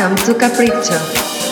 Welcome to Capricho.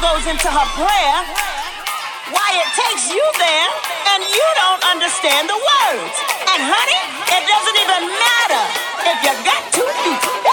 goes into her prayer, why it takes you there and you don't understand the words. And honey, it doesn't even matter if you got two feet.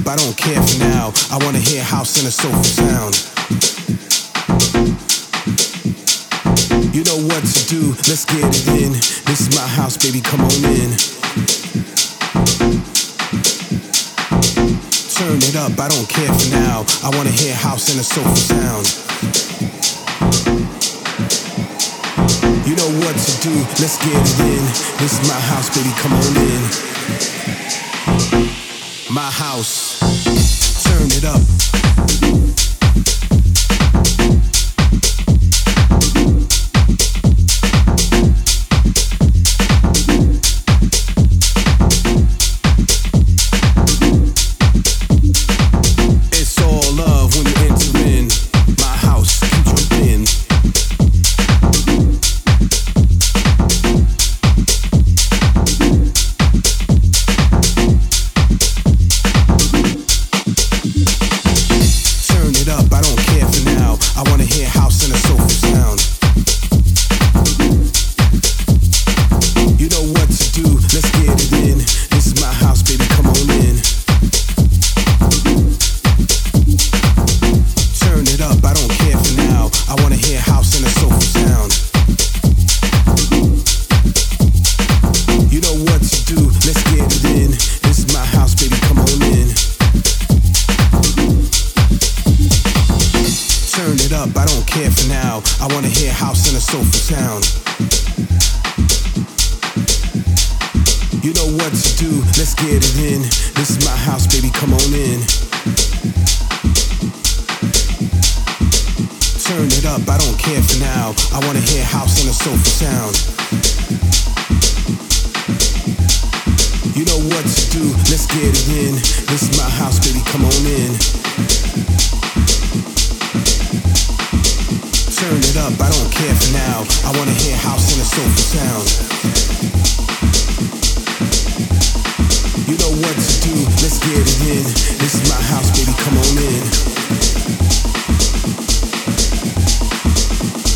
up, I don't care for now. I wanna hear house in a sofa sound. You know what to do, let's get it in. This is my house, baby, come on in. Turn it up, I don't care for now. I wanna hear house in a sofa sound. You know what to do, let's get it in. This is my house, baby, come on in my house it up. soulful sound. You know what to do, let's get it in. This is my house, baby, come on in. Turn it up, I don't care for now. I wanna hear house and a sofa sound. You know what to do, let's get it in. This is my house, baby, come on in. Turn it up, I don't care for now. I wanna hear house in a soulful sound. You know what to do, let's get it in. This is my house, baby, come on in.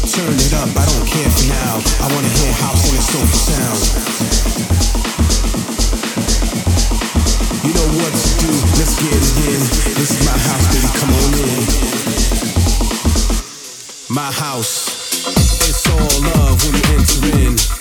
Turn it up, I don't care for now. I wanna hear house in a soulful sound. You know what to do, let's get it in. This is my house, baby, come on in my house. It's all love when you enter in.